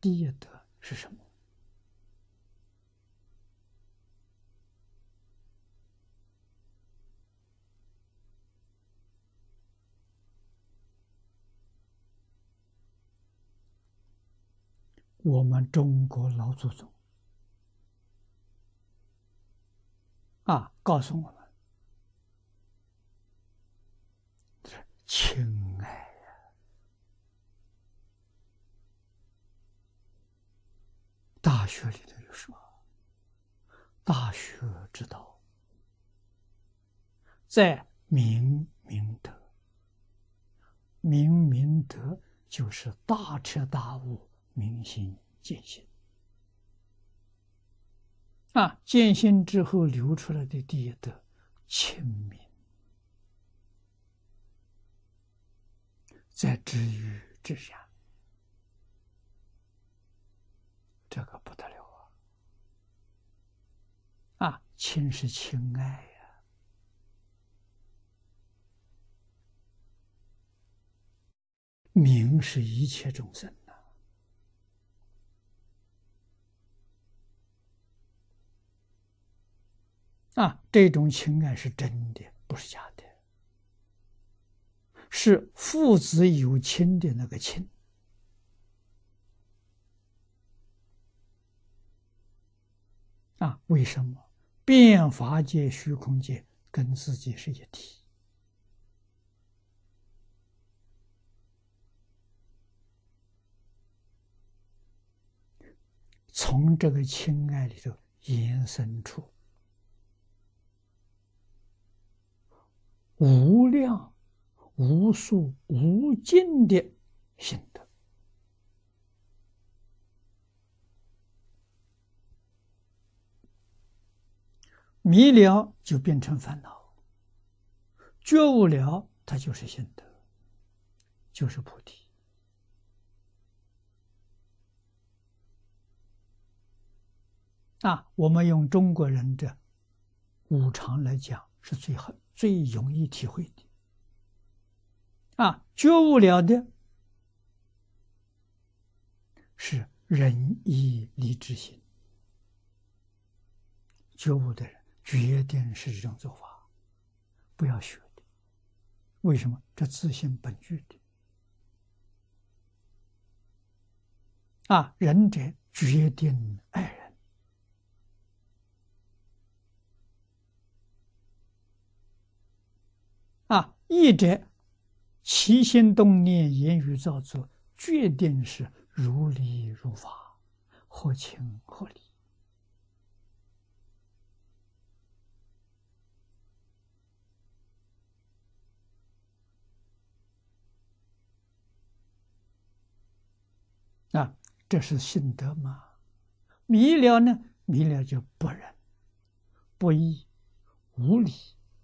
第一德是什么？我们中国老祖宗啊，告诉我们：学里头就说：“大学之道，在明明德。明明德就是大彻大悟。”明心见性啊，见性之后流出来的第一德清明，在知遇之下，啊！亲是亲爱呀，明是一切众生。啊，这种情感是真的，不是假的，是父子有亲的那个亲。啊，为什么变法界、虚空界跟自己是一体？从这个情爱里头延伸出。无量、无数、无尽的心得，迷了就变成烦恼，觉悟了，它就是心得，就是菩提。啊，我们用中国人的五常来讲，是最好。最容易体会的啊，觉悟了的是仁义礼智信。觉悟的人决定是这种做法，不要学的。为什么？这自信本具的啊，仁者决定爱人。啊，义者起心动念、言语造作，决定是如理如法，合情合理。啊，这是信德吗？迷了呢？迷了就不仁、不义、无理、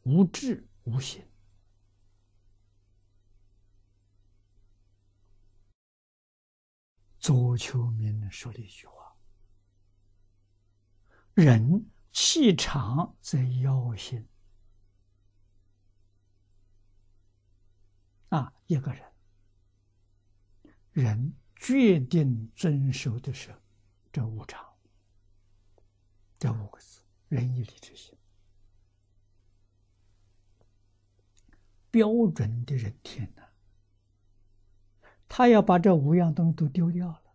无智、无信。左丘明说了一句话：“人气长则妖心。”啊，一个人，人决定遵守的是这五常，这五个字：仁义礼智信。标准的人天呐。他要把这五样东西都丢掉了，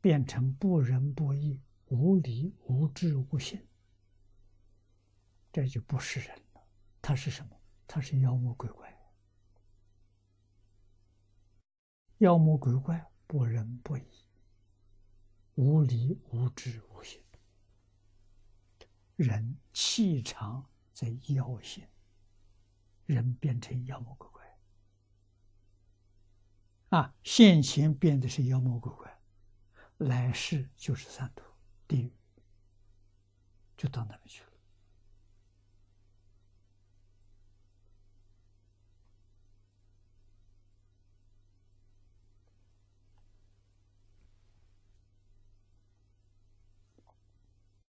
变成不仁不义、无礼无智无信，这就不是人了。他是什么？他是妖魔鬼怪。妖魔鬼怪不仁不义、无理无知无信，人气场在妖性，人变成妖魔鬼怪。啊，现前变的是妖魔鬼怪，来世就是三途地狱，就到那边去了。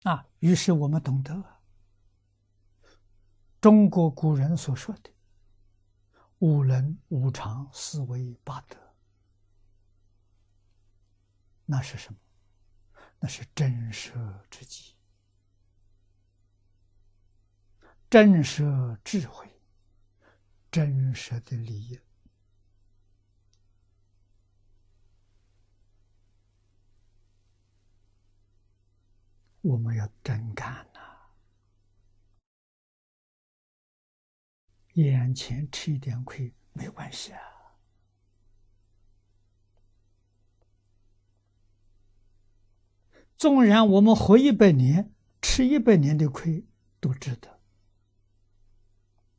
啊，于是我们懂得中国古人所说的“五伦五常四维八德”。那是什么？那是真舍之机，真舍智慧，真实的利益。我们要真干呐！眼前吃一点亏没关系啊。纵然我们活一百年，吃一百年的亏都值得。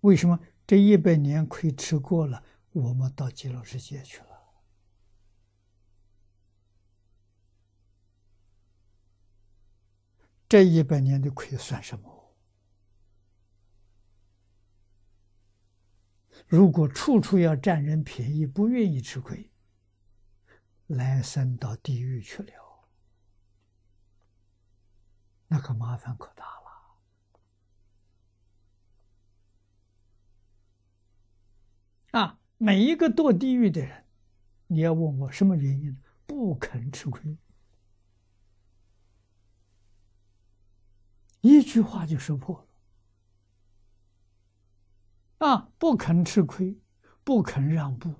为什么？这一百年亏吃过了，我们到极乐世界去了。这一百年的亏算什么？如果处处要占人便宜，不愿意吃亏，来生到地狱去了，那可麻烦可大了。啊，每一个堕地狱的人，你要问我什么原因？不肯吃亏。一句话就说破了，啊，不肯吃亏，不肯让步，